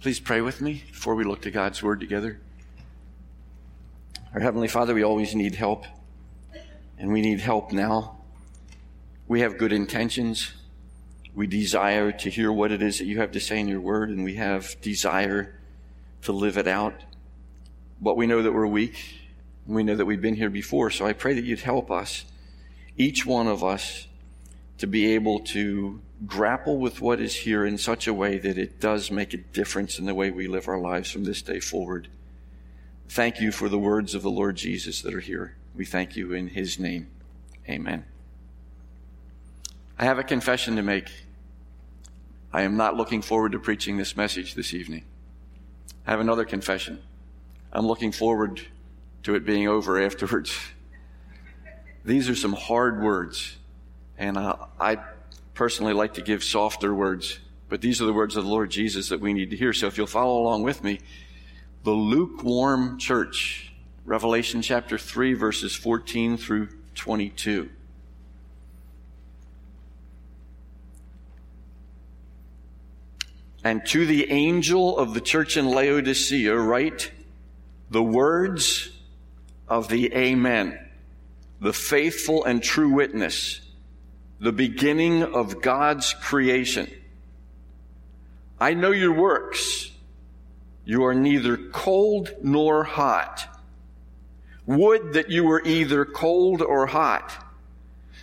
Please pray with me before we look to God's Word together. Our Heavenly Father, we always need help, and we need help now. We have good intentions. We desire to hear what it is that you have to say in your Word, and we have desire to live it out. But we know that we're weak. We know that we've been here before, so I pray that you'd help us, each one of us, to be able to grapple with what is here in such a way that it does make a difference in the way we live our lives from this day forward. Thank you for the words of the Lord Jesus that are here. We thank you in his name. Amen. I have a confession to make. I am not looking forward to preaching this message this evening. I have another confession. I'm looking forward to it being over afterwards. These are some hard words, and uh, I personally like to give softer words, but these are the words of the Lord Jesus that we need to hear. So if you'll follow along with me, the lukewarm church, Revelation chapter 3, verses 14 through 22. And to the angel of the church in Laodicea, write the words of the Amen, the faithful and true witness the beginning of God's creation. I know your works. You are neither cold nor hot. Would that you were either cold or hot.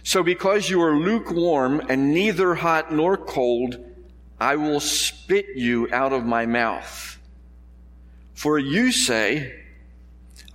So because you are lukewarm and neither hot nor cold, I will spit you out of my mouth. For you say,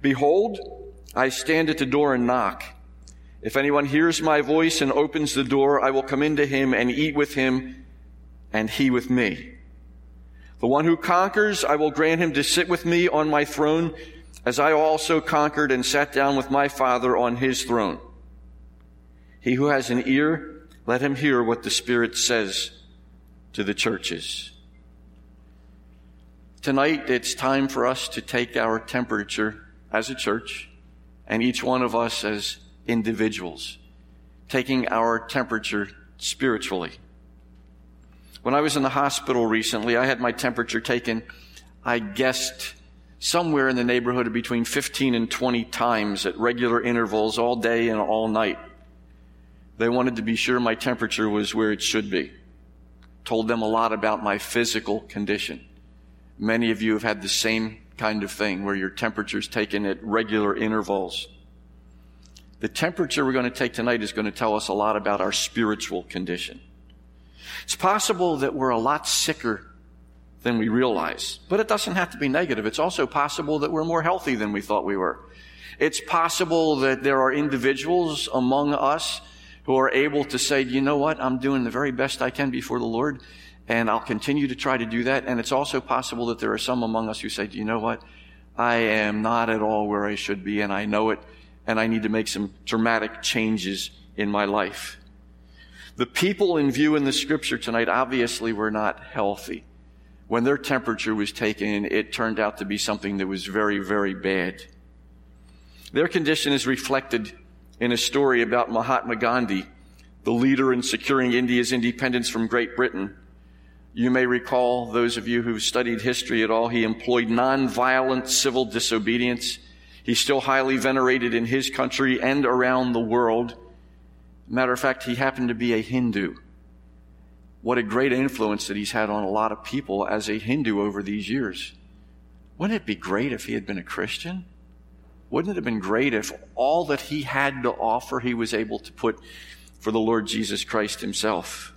Behold, I stand at the door and knock. If anyone hears my voice and opens the door, I will come into him and eat with him and he with me. The one who conquers, I will grant him to sit with me on my throne as I also conquered and sat down with my Father on his throne. He who has an ear, let him hear what the Spirit says to the churches. Tonight, it's time for us to take our temperature as a church and each one of us as individuals, taking our temperature spiritually. When I was in the hospital recently, I had my temperature taken, I guessed somewhere in the neighborhood of between 15 and 20 times at regular intervals all day and all night. They wanted to be sure my temperature was where it should be. Told them a lot about my physical condition. Many of you have had the same kind of thing where your temperature is taken at regular intervals. The temperature we're going to take tonight is going to tell us a lot about our spiritual condition. It's possible that we're a lot sicker than we realize, but it doesn't have to be negative. It's also possible that we're more healthy than we thought we were. It's possible that there are individuals among us who are able to say, you know what, I'm doing the very best I can before the Lord, and I'll continue to try to do that. And it's also possible that there are some among us who say, you know what? I am not at all where I should be, and I know it, and I need to make some dramatic changes in my life. The people in view in the scripture tonight obviously were not healthy. When their temperature was taken, it turned out to be something that was very, very bad. Their condition is reflected in a story about Mahatma Gandhi, the leader in securing India's independence from Great Britain. You may recall, those of you who've studied history at all, he employed nonviolent civil disobedience. He's still highly venerated in his country and around the world. Matter of fact, he happened to be a Hindu. What a great influence that he's had on a lot of people as a Hindu over these years. Wouldn't it be great if he had been a Christian? Wouldn't it have been great if all that he had to offer he was able to put for the Lord Jesus Christ himself?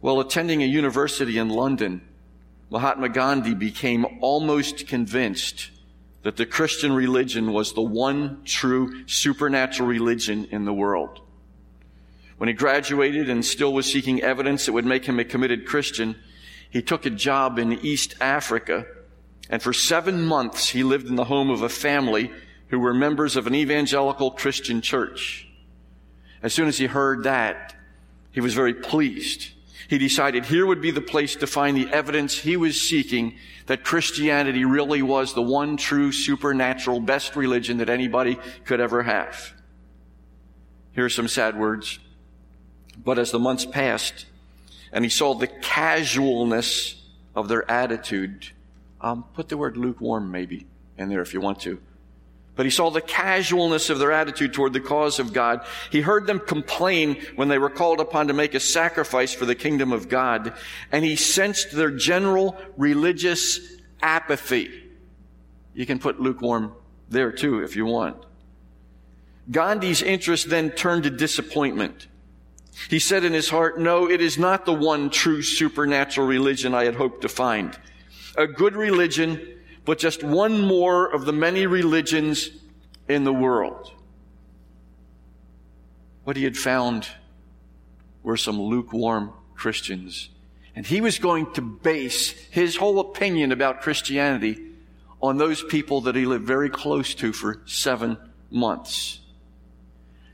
While attending a university in London, Mahatma Gandhi became almost convinced that the Christian religion was the one true supernatural religion in the world. When he graduated and still was seeking evidence that would make him a committed Christian, he took a job in East Africa, and for seven months he lived in the home of a family who were members of an evangelical Christian church. As soon as he heard that, he was very pleased. He decided here would be the place to find the evidence he was seeking that Christianity really was the one true supernatural best religion that anybody could ever have. Here are some sad words. But as the months passed and he saw the casualness of their attitude, um, put the word lukewarm maybe in there if you want to. But he saw the casualness of their attitude toward the cause of God. He heard them complain when they were called upon to make a sacrifice for the kingdom of God. And he sensed their general religious apathy. You can put lukewarm there too if you want. Gandhi's interest then turned to disappointment. He said in his heart, no, it is not the one true supernatural religion I had hoped to find. A good religion but just one more of the many religions in the world. What he had found were some lukewarm Christians. And he was going to base his whole opinion about Christianity on those people that he lived very close to for seven months.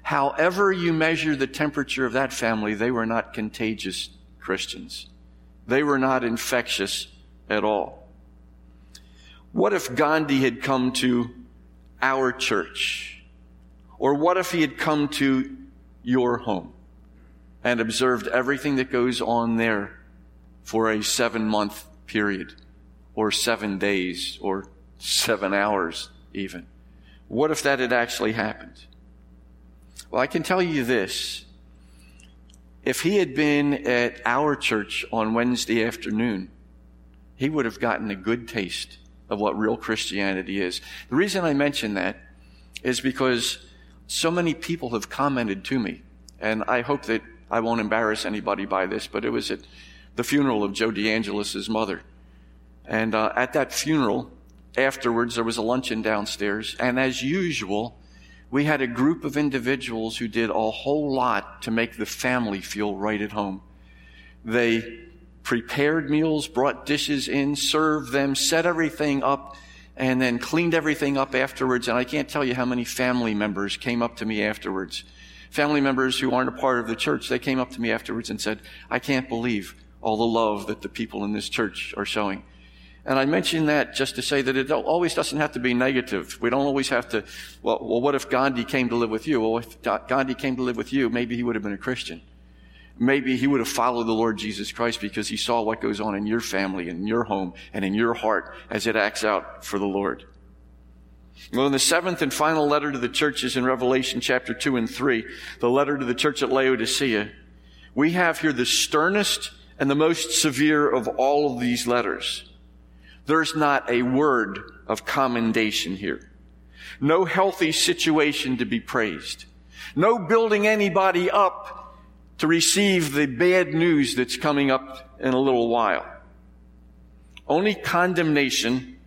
However you measure the temperature of that family, they were not contagious Christians. They were not infectious at all. What if Gandhi had come to our church? Or what if he had come to your home and observed everything that goes on there for a seven month period or seven days or seven hours even? What if that had actually happened? Well, I can tell you this. If he had been at our church on Wednesday afternoon, he would have gotten a good taste of what real Christianity is. The reason I mention that is because so many people have commented to me, and I hope that I won't embarrass anybody by this, but it was at the funeral of Joe DeAngelis' mother. And uh, at that funeral, afterwards, there was a luncheon downstairs, and as usual, we had a group of individuals who did a whole lot to make the family feel right at home. They prepared meals, brought dishes in, served them, set everything up, and then cleaned everything up afterwards. And I can't tell you how many family members came up to me afterwards. Family members who aren't a part of the church, they came up to me afterwards and said, I can't believe all the love that the people in this church are showing. And I mention that just to say that it always doesn't have to be negative. We don't always have to, well, well, what if Gandhi came to live with you? Well, if Gandhi came to live with you, maybe he would have been a Christian maybe he would have followed the Lord Jesus Christ because he saw what goes on in your family, and in your home, and in your heart as it acts out for the Lord. Well, in the seventh and final letter to the churches in Revelation chapter 2 and 3, the letter to the church at Laodicea, we have here the sternest and the most severe of all of these letters. There's not a word of commendation here. No healthy situation to be praised. No building anybody up to receive the bad news that's coming up in a little while. Only condemnation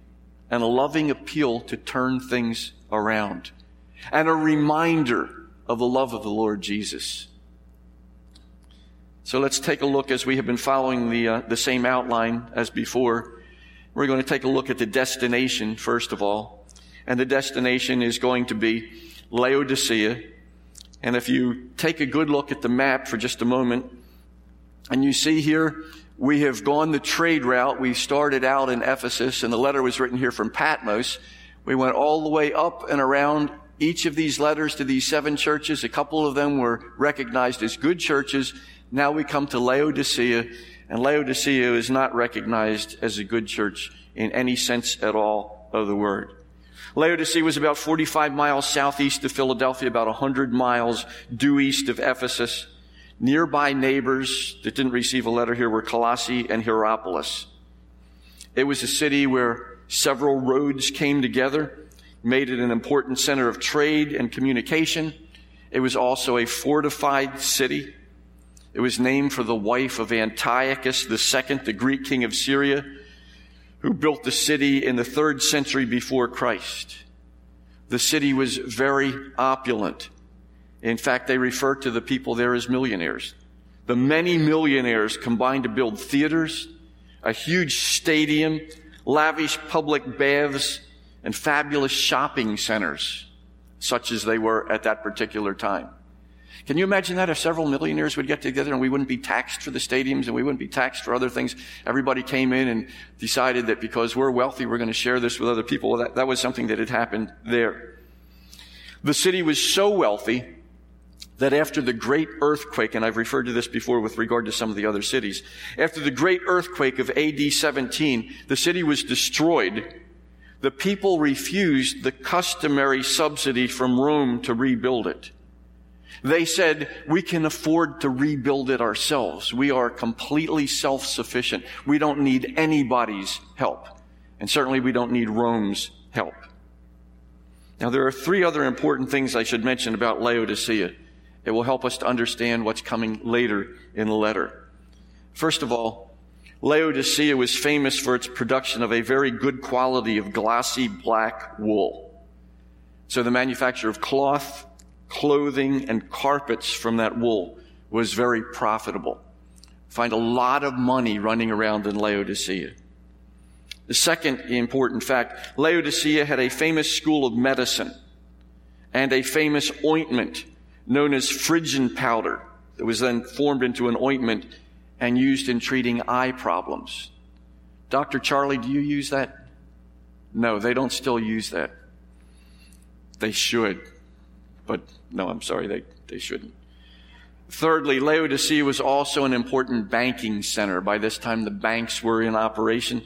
and a loving appeal to turn things around and a reminder of the love of the Lord Jesus. So let's take a look as we have been following the, uh, the same outline as before. We're going to take a look at the destination first of all. And the destination is going to be Laodicea, and if you take a good look at the map for just a moment, and you see here, we have gone the trade route. We started out in Ephesus, and the letter was written here from Patmos. We went all the way up and around each of these letters to these seven churches. A couple of them were recognized as good churches. Now we come to Laodicea, and Laodicea is not recognized as a good church in any sense at all of the word. Laodicea was about 45 miles southeast of Philadelphia, about 100 miles due east of Ephesus. Nearby neighbors that didn't receive a letter here were Colossae and Hierapolis. It was a city where several roads came together, made it an important center of trade and communication. It was also a fortified city. It was named for the wife of Antiochus II, the Greek king of Syria, who built the city in the third century before Christ. The city was very opulent. In fact, they refer to the people there as millionaires. The many millionaires combined to build theaters, a huge stadium, lavish public baths, and fabulous shopping centers, such as they were at that particular time. Can you imagine that if several millionaires would get together and we wouldn't be taxed for the stadiums and we wouldn't be taxed for other things? Everybody came in and decided that because we're wealthy, we're going to share this with other people. That, that was something that had happened there. The city was so wealthy that after the great earthquake, and I've referred to this before with regard to some of the other cities, after the great earthquake of AD 17, the city was destroyed. The people refused the customary subsidy from Rome to rebuild it. They said, we can afford to rebuild it ourselves. We are completely self-sufficient. We don't need anybody's help. And certainly we don't need Rome's help. Now there are three other important things I should mention about Laodicea. It will help us to understand what's coming later in the letter. First of all, Laodicea was famous for its production of a very good quality of glossy black wool. So the manufacture of cloth, clothing and carpets from that wool was very profitable. Find a lot of money running around in Laodicea. The second important fact, Laodicea had a famous school of medicine and a famous ointment known as Phrygian powder that was then formed into an ointment and used in treating eye problems. Dr. Charlie, do you use that? No, they don't still use that. They should. But no, I'm sorry, they, they shouldn't. Thirdly, Laodicea was also an important banking center. By this time, the banks were in operation.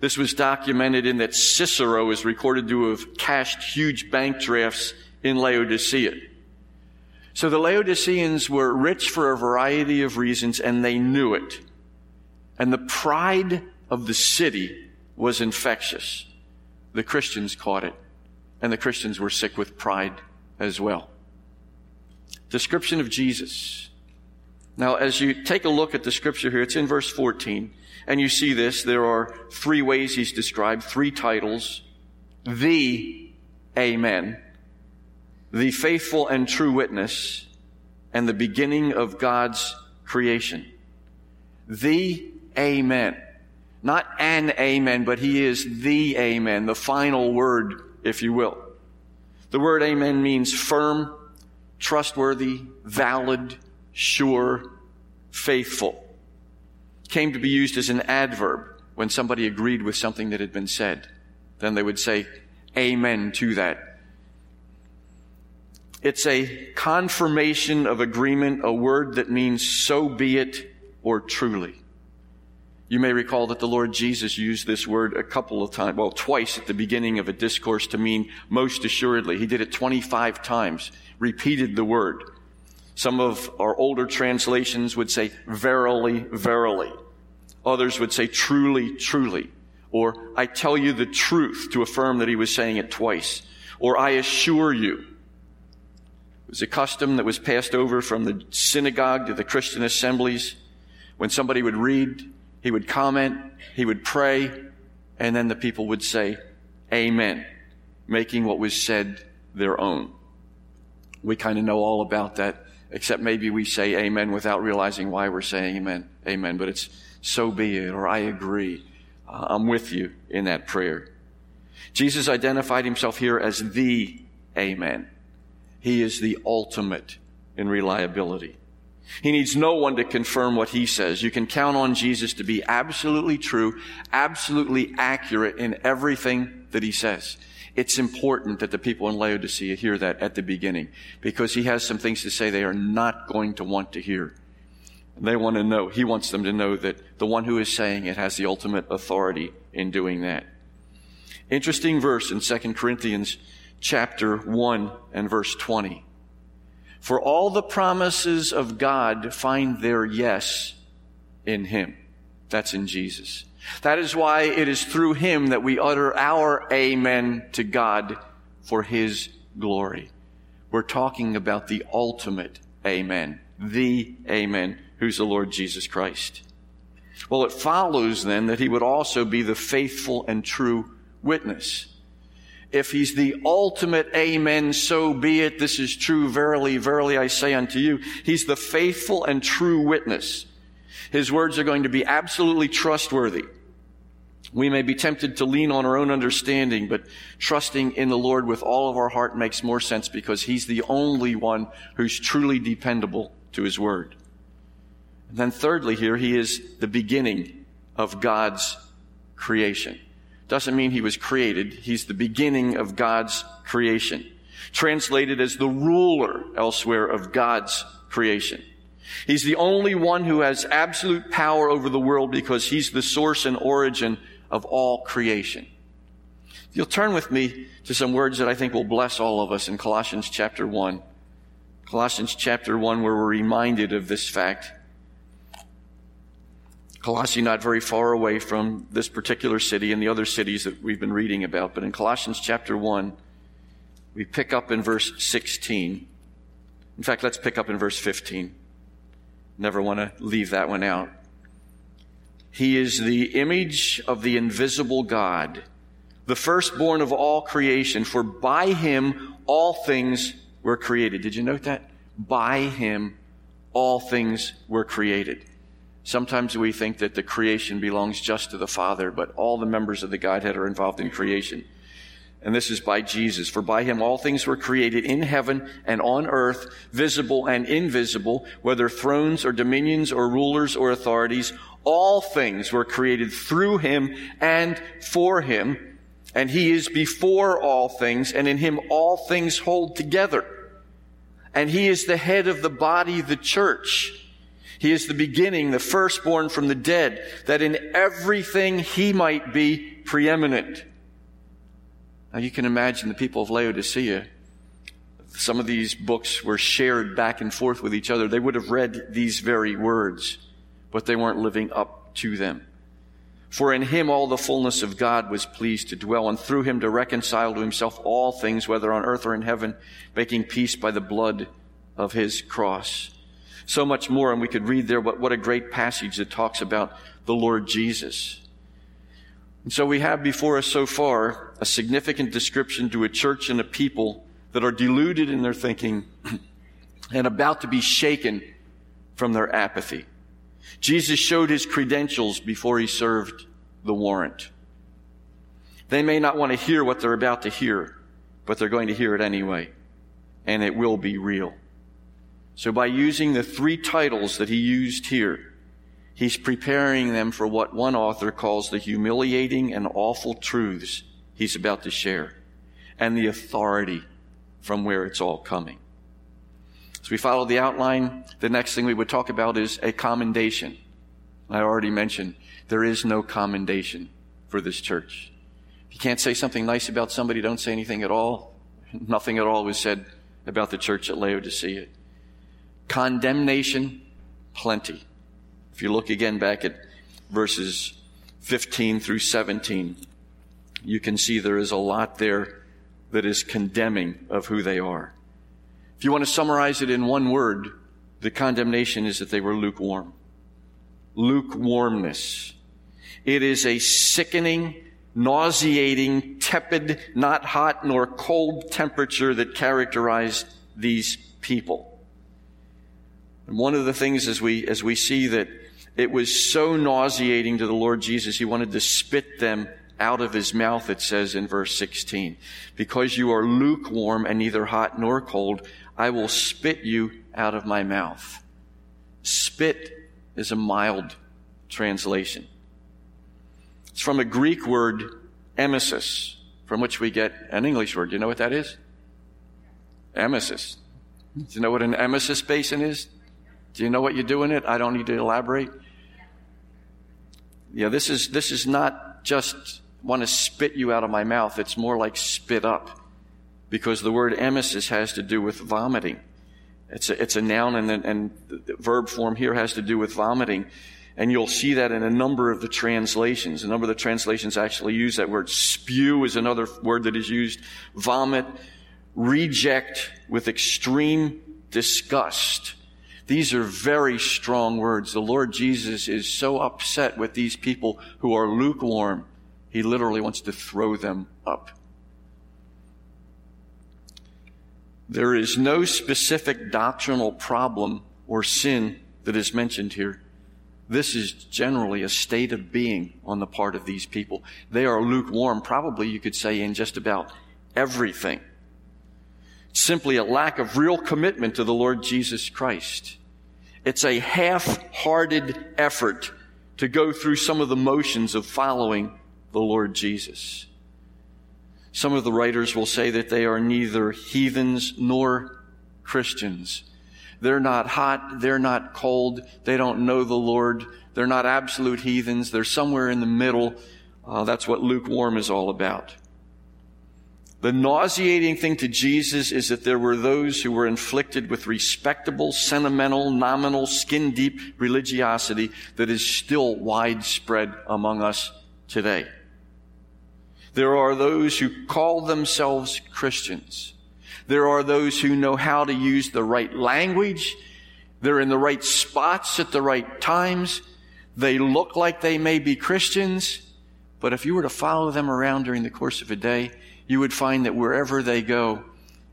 This was documented in that Cicero is recorded to have cashed huge bank drafts in Laodicea. So the Laodiceans were rich for a variety of reasons and they knew it. And the pride of the city was infectious. The Christians caught it and the Christians were sick with pride as well. Description of Jesus. Now, as you take a look at the scripture here, it's in verse 14, and you see this. There are three ways he's described, three titles. The Amen, the faithful and true witness, and the beginning of God's creation. The Amen. Not an Amen, but he is the Amen, the final word, if you will. The word amen means firm, trustworthy, valid, sure, faithful. Came to be used as an adverb when somebody agreed with something that had been said. Then they would say amen to that. It's a confirmation of agreement, a word that means so be it or truly. You may recall that the Lord Jesus used this word a couple of times, well, twice at the beginning of a discourse to mean most assuredly. He did it 25 times, repeated the word. Some of our older translations would say verily, verily. Others would say truly, truly. Or I tell you the truth to affirm that he was saying it twice. Or I assure you. It was a custom that was passed over from the synagogue to the Christian assemblies. When somebody would read he would comment, he would pray, and then the people would say, Amen, making what was said their own. We kind of know all about that, except maybe we say amen without realizing why we're saying amen. Amen. But it's so be it, or I agree. Uh, I'm with you in that prayer. Jesus identified himself here as the amen. He is the ultimate in reliability. He needs no one to confirm what he says. You can count on Jesus to be absolutely true, absolutely accurate in everything that he says. It's important that the people in Laodicea hear that at the beginning because he has some things to say they are not going to want to hear. They want to know, he wants them to know that the one who is saying it has the ultimate authority in doing that. Interesting verse in 2 Corinthians chapter 1 and verse 20. For all the promises of God find their yes in Him. That's in Jesus. That is why it is through Him that we utter our amen to God for His glory. We're talking about the ultimate amen, the amen, who's the Lord Jesus Christ. Well, it follows then that He would also be the faithful and true witness if he's the ultimate amen, so be it. This is true. Verily, verily, I say unto you. He's the faithful and true witness. His words are going to be absolutely trustworthy. We may be tempted to lean on our own understanding, but trusting in the Lord with all of our heart makes more sense because He's the only one who's truly dependable to His Word. And then thirdly here, He is the beginning of God's creation. Doesn't mean He was created. He's the beginning of God's creation. Translated as the ruler elsewhere of God's creation. He's the only one who has absolute power over the world because He's the source and origin of all creation. You'll turn with me to some words that I think will bless all of us in Colossians chapter 1. Colossians chapter 1, where we're reminded of this fact. Colossae not very far away from this particular city and the other cities that we've been reading about. But in Colossians chapter 1, we pick up in verse 16. In fact, let's pick up in verse 15. Never want to leave that one out. He is the image of the invisible God, the firstborn of all creation, for by him all things were created. Did you note that? By him all things were created. Sometimes we think that the creation belongs just to the Father, but all the members of the Godhead are involved in creation. And this is by Jesus. For by him all things were created in heaven and on earth, visible and invisible, whether thrones or dominions or rulers or authorities. All things were created through him and for him. And he is before all things, and in him all things hold together. And he is the head of the body, the church. He is the beginning, the firstborn from the dead, that in everything he might be preeminent. Now you can imagine the people of Laodicea. Some of these books were shared back and forth with each other. They would have read these very words but they weren't living up to them. For in him all the fullness of God was pleased to dwell, and through him to reconcile to himself all things, whether on earth or in heaven, making peace by the blood of his cross. So much more, and we could read there, but what a great passage that talks about the Lord Jesus. And so we have before us so far a significant description to a church and a people that are deluded in their thinking and about to be shaken from their apathy. Jesus showed his credentials before he served the warrant. They may not want to hear what they're about to hear, but they're going to hear it anyway, and it will be real. So by using the three titles that he used here, he's preparing them for what one author calls the humiliating and awful truths he's about to share, and the authority from where it's all coming. As we follow the outline, the next thing we would talk about is a commendation. I already mentioned there is no commendation for this church. If you can't say something nice about somebody, don't say anything at all. Nothing at all was said about the church at Laodicea. Condemnation, plenty. If you look again back at verses 15 through 17, you can see there is a lot there that is condemning of who they are. If you want to summarize it in one word, the condemnation is that they were lukewarm. Lukewarmness. It is a sickening, nauseating, tepid, not hot nor cold temperature that characterized these people. And one of the things as we, as we see that it was so nauseating to the Lord Jesus, he wanted to spit them out of his mouth, it says in verse 16. Because you are lukewarm and neither hot nor cold, I will spit you out of my mouth. Spit is a mild translation. It's from a Greek word, emesis, from which we get an English word. Do you know what that is? Emesis. Do you know what an emesis basin is? Do you know what you do in it? I don't need to elaborate. Yeah, this is, this is not just want to spit you out of my mouth. It's more like spit up because the word emesis has to do with vomiting. It's a, it's a noun and, and the verb form here has to do with vomiting. And you'll see that in a number of the translations. A number of the translations actually use that word. Spew is another word that is used. Vomit, reject with extreme disgust. These are very strong words. The Lord Jesus is so upset with these people who are lukewarm. He literally wants to throw them up. There is no specific doctrinal problem or sin that is mentioned here. this is generally a state of being on the part of these people. They are lukewarm, probably you could say, in just about everything. Simply a lack of real commitment to the Lord Jesus Christ. It's a half-hearted effort to go through some of the motions of following the Lord Jesus. Some of the writers will say that they are neither heathens nor Christians. They're not hot. They're not cold. They don't know the Lord. They're not absolute heathens. They're somewhere in the middle. Uh, that's what lukewarm is all about. The nauseating thing to Jesus is that there were those who were inflicted with respectable, sentimental, nominal, skin deep religiosity that is still widespread among us today. There are those who call themselves Christians there are those who know how to use the right language. They're in the right spots at the right times. They look like they may be Christians, but if you were to follow them around during the course of a day, you would find that wherever they go,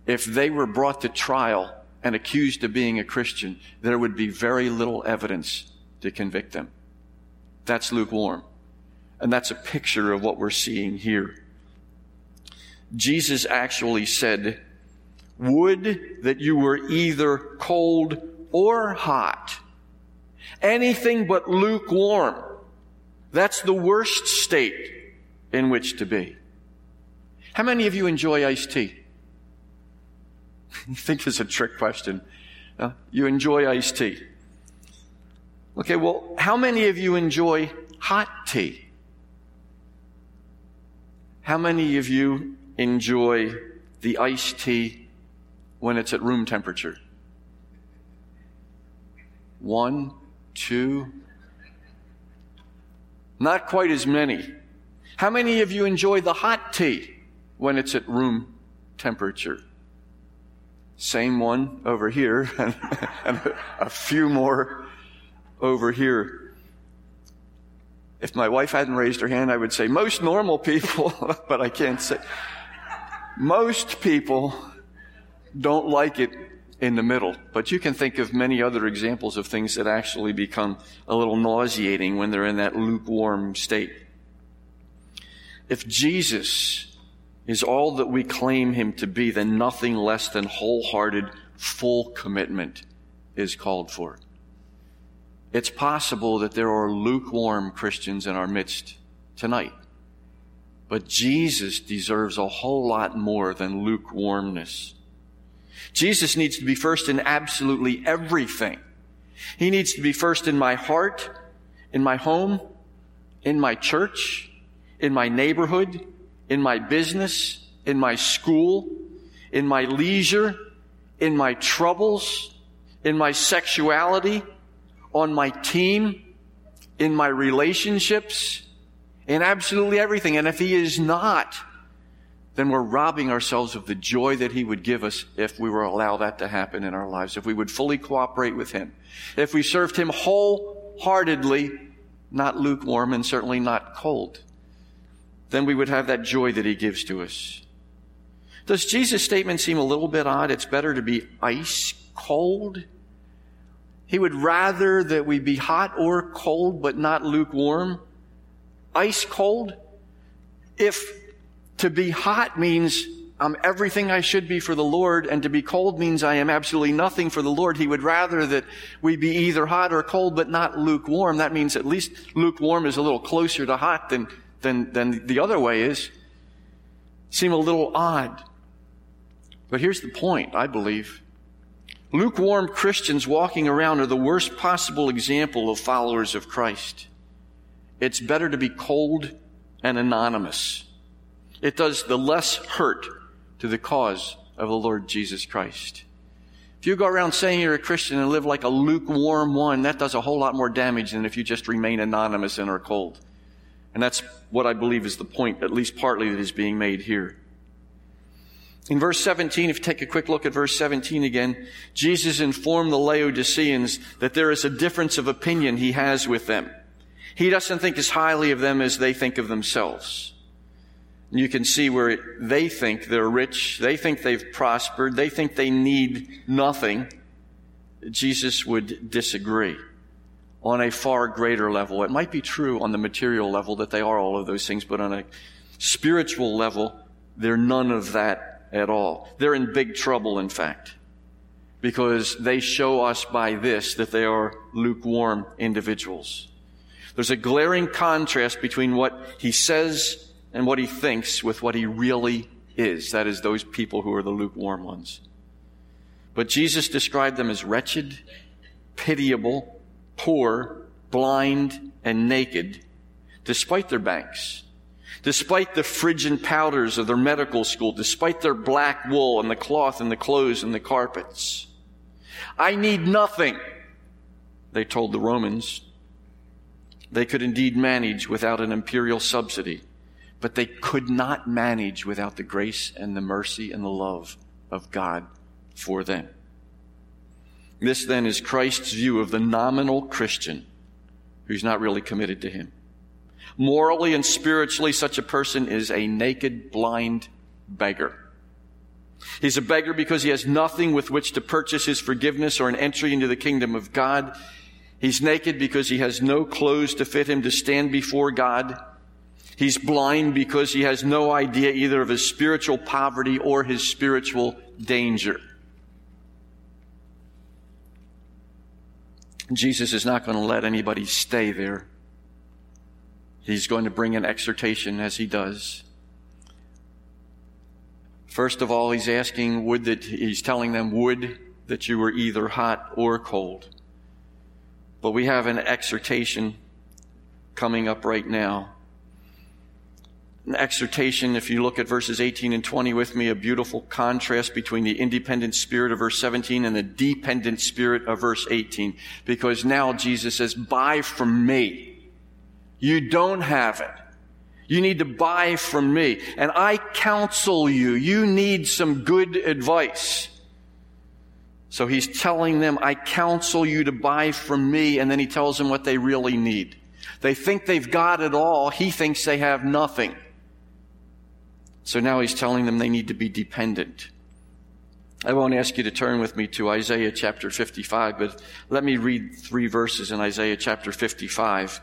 if they were brought to trial and accused of being a Christian, there would be very little evidence to convict them. That's lukewarm. And that's a picture of what we're seeing here. Jesus actually said, would that you were either cold or hot. Anything but lukewarm. That's the worst state in which to be. How many of you enjoy iced tea? you think it's a trick question. Uh, you enjoy iced tea. Okay, well, how many of you enjoy hot tea? How many of you enjoy the iced tea when it's at room temperature? One, two, not quite as many. How many of you enjoy the hot tea when it's at room temperature? Same one over here, and, and a few more over here. If my wife hadn't raised her hand, I would say most normal people, but I can't say. Most people don't like it in the middle. But you can think of many other examples of things that actually become a little nauseating when they're in that lukewarm state. If Jesus is all that we claim him to be, then nothing less than wholehearted, full commitment is called for. It's possible that there are lukewarm Christians in our midst tonight. But Jesus deserves a whole lot more than lukewarmness. Jesus needs to be first in absolutely everything. He needs to be first in my heart, in my home, in my church, in my neighborhood, in my business, in my school, in my leisure, in my troubles, in my sexuality, on my team, in my relationships, in absolutely everything. And if he is not, then we're robbing ourselves of the joy that He would give us if we were allow that to happen in our lives, if we would fully cooperate with Him, if we served Him wholeheartedly, not lukewarm and certainly not cold, then we would have that joy that He gives to us. Does Jesus' statement seem a little bit odd? It's better to be ice cold. He would rather that we be hot or cold, but not lukewarm. Ice cold. If to be hot means I'm everything I should be for the Lord, and to be cold means I am absolutely nothing for the Lord. He would rather that we be either hot or cold, but not lukewarm. That means at least lukewarm is a little closer to hot than, than, than the other way is. Seem a little odd. But here's the point, I believe. Lukewarm Christians walking around are the worst possible example of followers of Christ. It's better to be cold and anonymous it does the less hurt to the cause of the Lord Jesus Christ. If you go around saying you're a Christian and live like a lukewarm one, that does a whole lot more damage than if you just remain anonymous and are cold. And that's what I believe is the point, at least partly, that is being made here. In verse 17, if you take a quick look at verse 17 again, Jesus informed the Laodiceans that there is a difference of opinion he has with them. He doesn't think as highly of them as they think of themselves. You can see where they think they're rich, they think they've prospered, they think they need nothing. Jesus would disagree. On a far greater level. It might be true on the material level that they are all of those things, but on a spiritual level, they're none of that at all. They're in big trouble, in fact, because they show us by this that they are lukewarm individuals. There's a glaring contrast between what he says and what he thinks with what he really is. That is, those people who are the lukewarm ones. But Jesus described them as wretched, pitiable, poor, blind, and naked, despite their banks, despite the Phrygian powders of their medical school, despite their black wool and the cloth and the clothes and the carpets. I need nothing, they told the Romans. They could indeed manage without an imperial subsidy, but they could not manage without the grace and the mercy and the love of God for them. This then is Christ's view of the nominal Christian who's not really committed to Him. Morally and spiritually, such a person is a naked, blind beggar. He's a beggar because he has nothing with which to purchase his forgiveness or an entry into the kingdom of God. He's naked because he has no clothes to fit him to stand before God. He's blind because he has no idea either of his spiritual poverty or his spiritual danger. Jesus is not going to let anybody stay there. He's going to bring an exhortation as he does. First of all, he's asking, would that, he's telling them, would that you were either hot or cold. But we have an exhortation coming up right now exhortation, if you look at verses 18 and 20 with me, a beautiful contrast between the independent spirit of verse 17 and the dependent spirit of verse 18. Because now Jesus says, buy from me. You don't have it. You need to buy from me. And I counsel you, you need some good advice. So he's telling them, I counsel you to buy from me. And then he tells them what they really need. They think they've got it all. He thinks they have nothing. So now he's telling them they need to be dependent. I won't ask you to turn with me to Isaiah chapter 55, but let me read three verses in Isaiah chapter 55.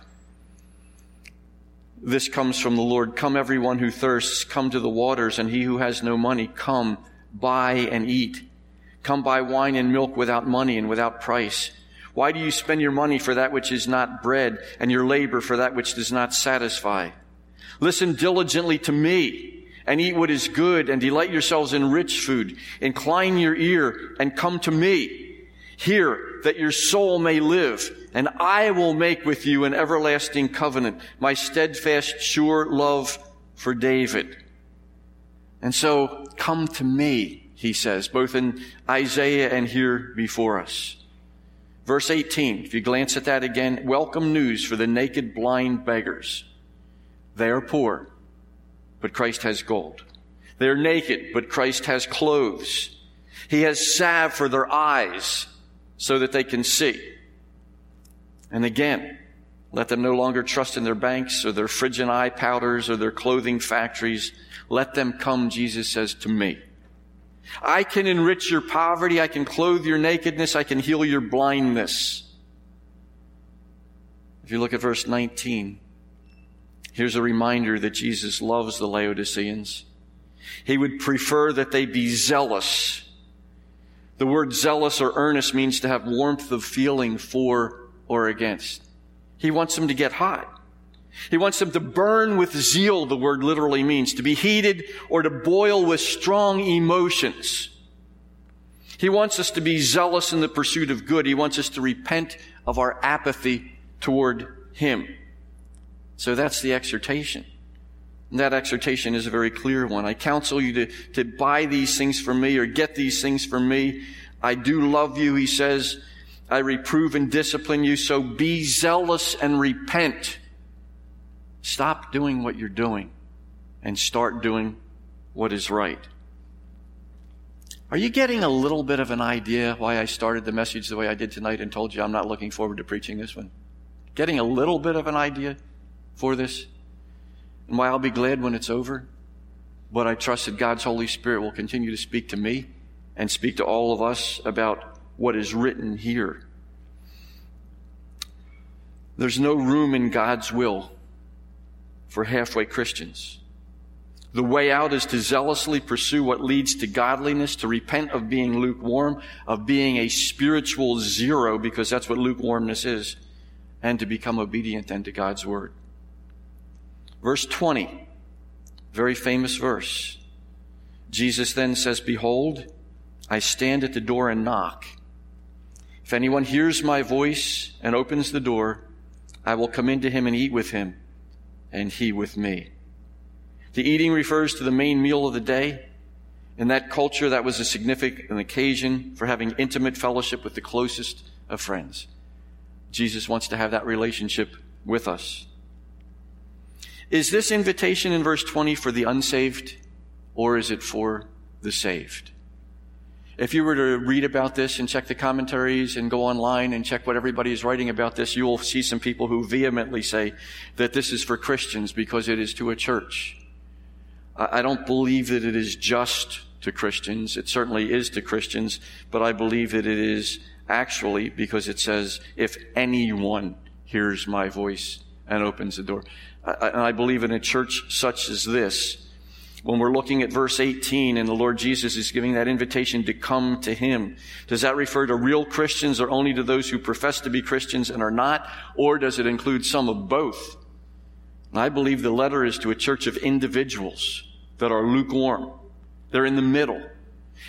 This comes from the Lord. Come everyone who thirsts, come to the waters, and he who has no money, come, buy and eat. Come buy wine and milk without money and without price. Why do you spend your money for that which is not bread, and your labor for that which does not satisfy? Listen diligently to me and eat what is good and delight yourselves in rich food. Incline your ear and come to me. Hear that your soul may live and I will make with you an everlasting covenant, my steadfast, sure love for David. And so come to me, he says, both in Isaiah and here before us. Verse 18, if you glance at that again, welcome news for the naked blind beggars. They are poor but Christ has gold. They're naked, but Christ has clothes. He has salve for their eyes so that they can see. And again, let them no longer trust in their banks or their Phrygian eye powders or their clothing factories. Let them come, Jesus says, to me. I can enrich your poverty. I can clothe your nakedness. I can heal your blindness. If you look at verse 19, Here's a reminder that Jesus loves the Laodiceans. He would prefer that they be zealous. The word zealous or earnest means to have warmth of feeling for or against. He wants them to get hot. He wants them to burn with zeal, the word literally means, to be heated or to boil with strong emotions. He wants us to be zealous in the pursuit of good. He wants us to repent of our apathy toward Him. So that's the exhortation. And that exhortation is a very clear one. I counsel you to, to buy these things from me or get these things from me. I do love you, he says. I reprove and discipline you, so be zealous and repent. Stop doing what you're doing and start doing what is right. Are you getting a little bit of an idea why I started the message the way I did tonight and told you I'm not looking forward to preaching this one? Getting a little bit of an idea? For this and why I'll be glad when it's over. But I trust that God's Holy Spirit will continue to speak to me and speak to all of us about what is written here. There's no room in God's will for halfway Christians. The way out is to zealously pursue what leads to godliness, to repent of being lukewarm, of being a spiritual zero, because that's what lukewarmness is, and to become obedient then to God's word. Verse 20, very famous verse. Jesus then says, Behold, I stand at the door and knock. If anyone hears my voice and opens the door, I will come into him and eat with him, and he with me. The eating refers to the main meal of the day. In that culture, that was a significant occasion for having intimate fellowship with the closest of friends. Jesus wants to have that relationship with us. Is this invitation in verse 20 for the unsaved or is it for the saved? If you were to read about this and check the commentaries and go online and check what everybody is writing about this, you will see some people who vehemently say that this is for Christians because it is to a church. I don't believe that it is just to Christians. It certainly is to Christians, but I believe that it is actually because it says, if anyone hears my voice and opens the door. And I believe in a church such as this, when we're looking at verse 18 and the Lord Jesus is giving that invitation to come to Him, does that refer to real Christians or only to those who profess to be Christians and are not? Or does it include some of both? And I believe the letter is to a church of individuals that are lukewarm. They're in the middle.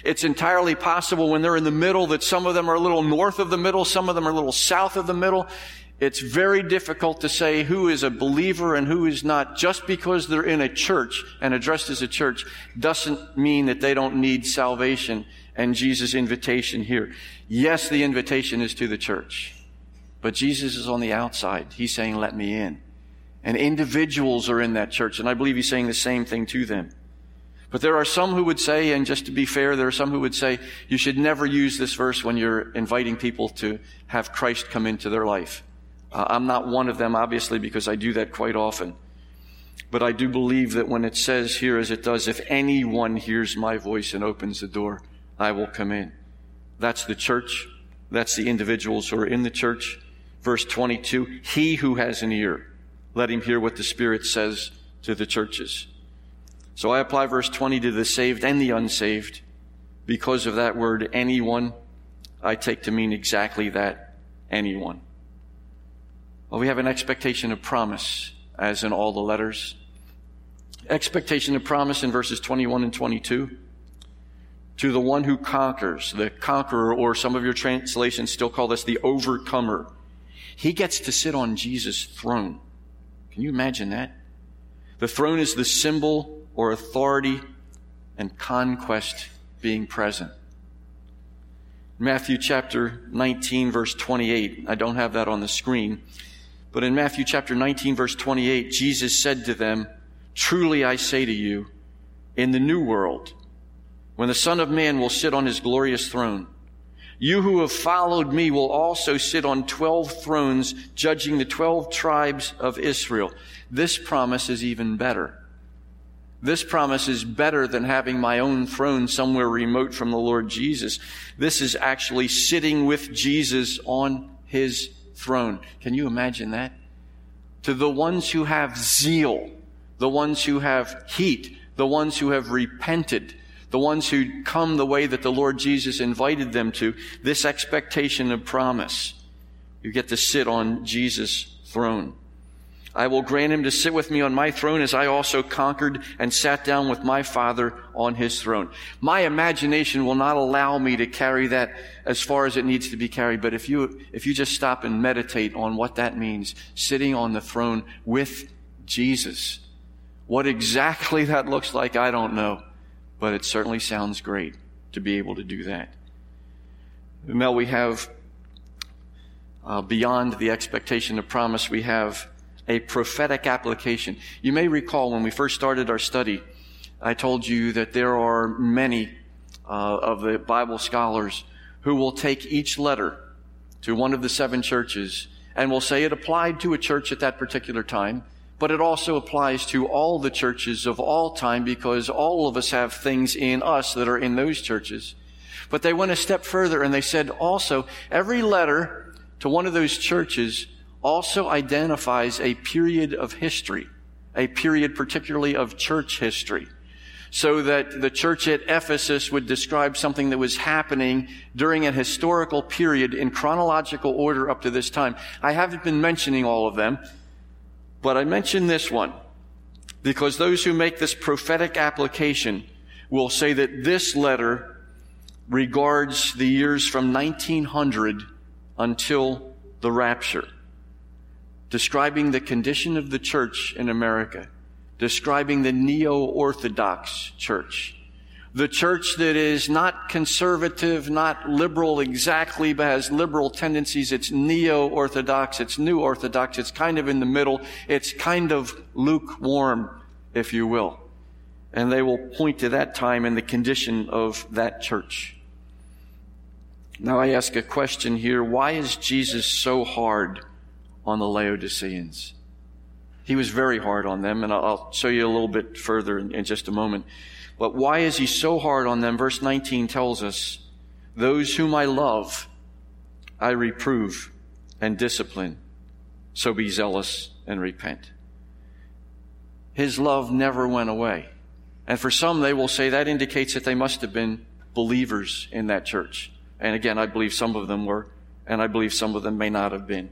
It's entirely possible when they're in the middle that some of them are a little north of the middle, some of them are a little south of the middle. It's very difficult to say who is a believer and who is not. Just because they're in a church and addressed as a church doesn't mean that they don't need salvation and Jesus' invitation here. Yes, the invitation is to the church, but Jesus is on the outside. He's saying, let me in. And individuals are in that church, and I believe he's saying the same thing to them. But there are some who would say, and just to be fair, there are some who would say, you should never use this verse when you're inviting people to have Christ come into their life. Uh, I'm not one of them, obviously, because I do that quite often. But I do believe that when it says here, as it does, if anyone hears my voice and opens the door, I will come in. That's the church. That's the individuals who are in the church. Verse 22, he who has an ear, let him hear what the Spirit says to the churches. So I apply verse 20 to the saved and the unsaved. Because of that word, anyone, I take to mean exactly that, anyone. Well, we have an expectation of promise, as in all the letters. Expectation of promise in verses 21 and 22. To the one who conquers, the conqueror, or some of your translations still call this the overcomer. He gets to sit on Jesus' throne. Can you imagine that? The throne is the symbol or authority and conquest being present. Matthew chapter 19 verse 28. I don't have that on the screen. But in Matthew chapter 19 verse 28, Jesus said to them, Truly I say to you, in the new world, when the Son of Man will sit on his glorious throne, you who have followed me will also sit on 12 thrones, judging the 12 tribes of Israel. This promise is even better. This promise is better than having my own throne somewhere remote from the Lord Jesus. This is actually sitting with Jesus on his throne. Can you imagine that? To the ones who have zeal, the ones who have heat, the ones who have repented, the ones who come the way that the Lord Jesus invited them to, this expectation of promise. You get to sit on Jesus' throne. I will grant him to sit with me on my throne as I also conquered and sat down with my Father on his throne. My imagination will not allow me to carry that as far as it needs to be carried, but if you, if you just stop and meditate on what that means, sitting on the throne with Jesus, what exactly that looks like, I don't know, but it certainly sounds great to be able to do that. Mel, we have uh, beyond the expectation of promise, we have a prophetic application. You may recall when we first started our study, I told you that there are many uh, of the Bible scholars who will take each letter to one of the seven churches and will say it applied to a church at that particular time, but it also applies to all the churches of all time because all of us have things in us that are in those churches. But they went a step further and they said also every letter to one of those churches also identifies a period of history, a period particularly of church history. So that the church at Ephesus would describe something that was happening during a historical period in chronological order up to this time. I haven't been mentioning all of them, but I mention this one because those who make this prophetic application will say that this letter regards the years from 1900 until the rapture, describing the condition of the church in America, describing the neo-orthodox church, the church that is not conservative, not liberal exactly, but has liberal tendencies. It's neo-orthodox, it's new orthodox, it's kind of in the middle, it's kind of lukewarm, if you will. And they will point to that time and the condition of that church. Now I ask a question here. Why is Jesus so hard on the Laodiceans? He was very hard on them, and I'll show you a little bit further in, just a moment. But why is he so hard on them? Verse 19 tells us, Those whom I love, I reprove and discipline. So be zealous and repent. His love never went away. And for some, they will say that indicates that they must have been believers in that church. And again, I believe some of them were, and I believe some of them may not have been.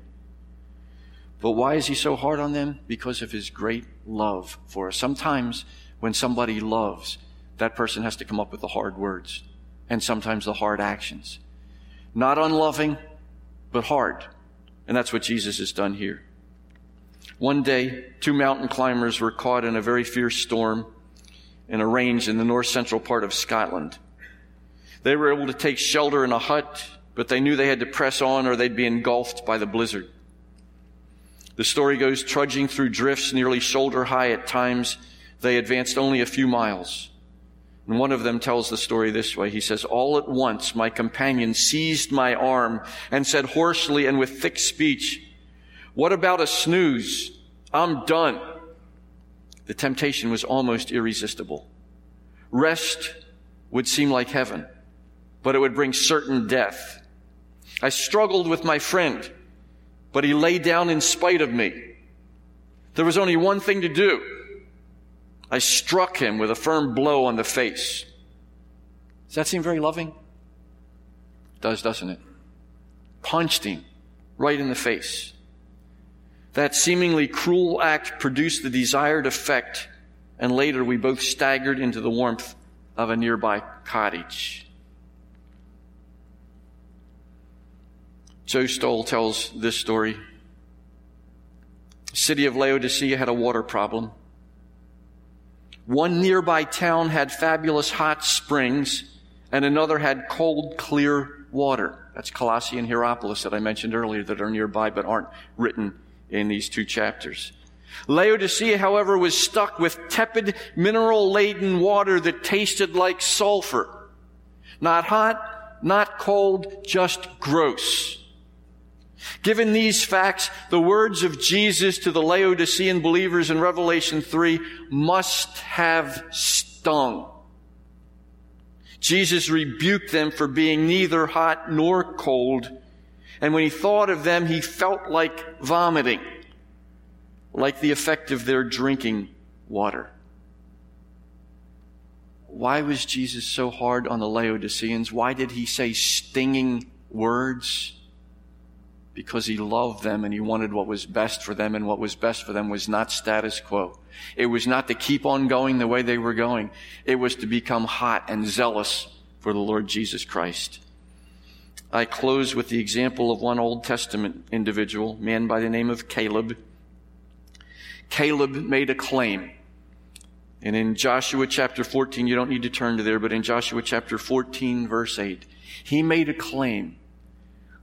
But why is he so hard on them? Because of his great love for us. Sometimes when somebody loves, that person has to come up with the hard words and sometimes the hard actions. Not unloving, but hard. And that's what Jesus has done here. One day, two mountain climbers were caught in a very fierce storm in a range in the north central part of Scotland. They were able to take shelter in a hut, but they knew they had to press on or they'd be engulfed by the blizzard. The story goes trudging through drifts nearly shoulder high at times. They advanced only a few miles. And one of them tells the story this way. He says, All at once my companion seized my arm and said hoarsely and with thick speech, What about a snooze? I'm done. The temptation was almost irresistible. Rest would seem like heaven but it would bring certain death. I struggled with my friend, but he lay down in spite of me. There was only one thing to do. I struck him with a firm blow on the face. Does that seem very loving? It does, doesn't it? Punched him right in the face. That seemingly cruel act produced the desired effect, and later we both staggered into the warmth of a nearby cottage. Joe Stowell tells this story. The city of Laodicea had a water problem. One nearby town had fabulous hot springs, and another had cold, clear water. That's Colossae and Hierapolis that I mentioned earlier that are nearby but aren't written in these two chapters. Laodicea, however, was stuck with tepid, mineral laden water that tasted like sulfur. Not hot, not cold, just gross. Given these facts, the words of Jesus to the Laodicean believers in Revelation 3 must have stung. Jesus rebuked them for being neither hot nor cold. And when he thought of them, he felt like vomiting, like the effect of their drinking water. Why was Jesus so hard on the Laodiceans? Why did he say stinging words? Because he loved them and he wanted what was best for them and what was best for them was not status quo. It was not to keep on going the way they were going. It was to become hot and zealous for the Lord Jesus Christ. I close with the example of one Old Testament individual, man by the name of Caleb. Caleb made a claim. And in Joshua chapter 14, you don't need to turn to there, but in Joshua chapter 14 verse 8, he made a claim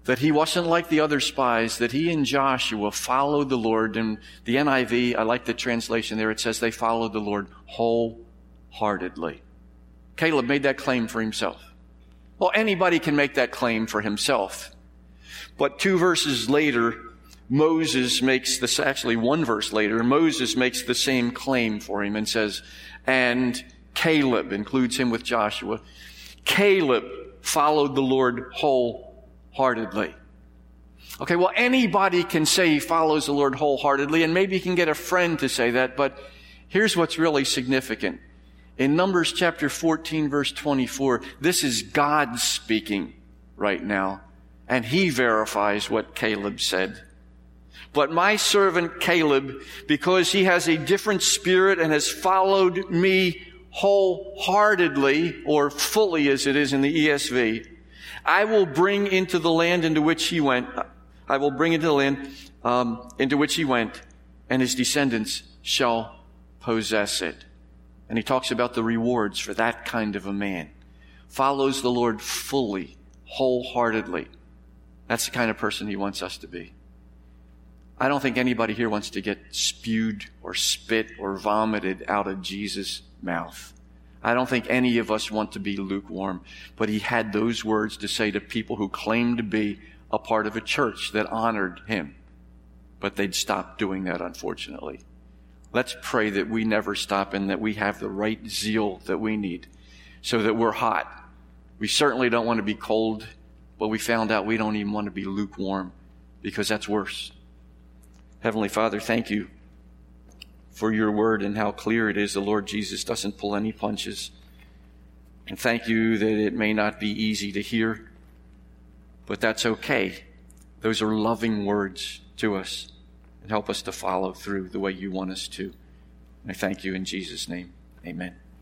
that he wasn't like the other spies, that he and Joshua followed the Lord. And the NIV, I like the translation there, it says they followed the Lord wholeheartedly. Caleb made that claim for himself. Well, anybody can make that claim for himself. But two verses later, Moses makes this, actually one verse later, Moses makes the same claim for him and says, and Caleb includes him with Joshua. Caleb followed the Lord wholeheartedly heartedly. Okay, well, anybody can say he follows the Lord wholeheartedly, and maybe you can get a friend to say that, but here's what's really significant. In Numbers chapter 14, verse 24, this is God speaking right now, and he verifies what Caleb said. But my servant Caleb, because he has a different spirit and has followed me wholeheartedly, or fully as it is in the ESV, I will bring into the land into which he went, I will bring into the land um, into which he went, and his descendants shall possess it. And he talks about the rewards for that kind of a man. Follows the Lord fully, wholeheartedly. That's the kind of person he wants us to be. I don't think anybody here wants to get spewed or spit or vomited out of Jesus' mouth. I don't think any of us want to be lukewarm, but he had those words to say to people who claimed to be a part of a church that honored him. But they'd stopped doing that, unfortunately. Let's pray that we never stop and that we have the right zeal that we need so that we're hot. We certainly don't want to be cold, but we found out we don't even want to be lukewarm because that's worse. Heavenly Father, thank you for your word and how clear it is the Lord Jesus doesn't pull any punches. And thank you that it may not be easy to hear, but that's okay. Those are loving words to us and help us to follow through the way you want us to. I thank you in Jesus' name. Amen.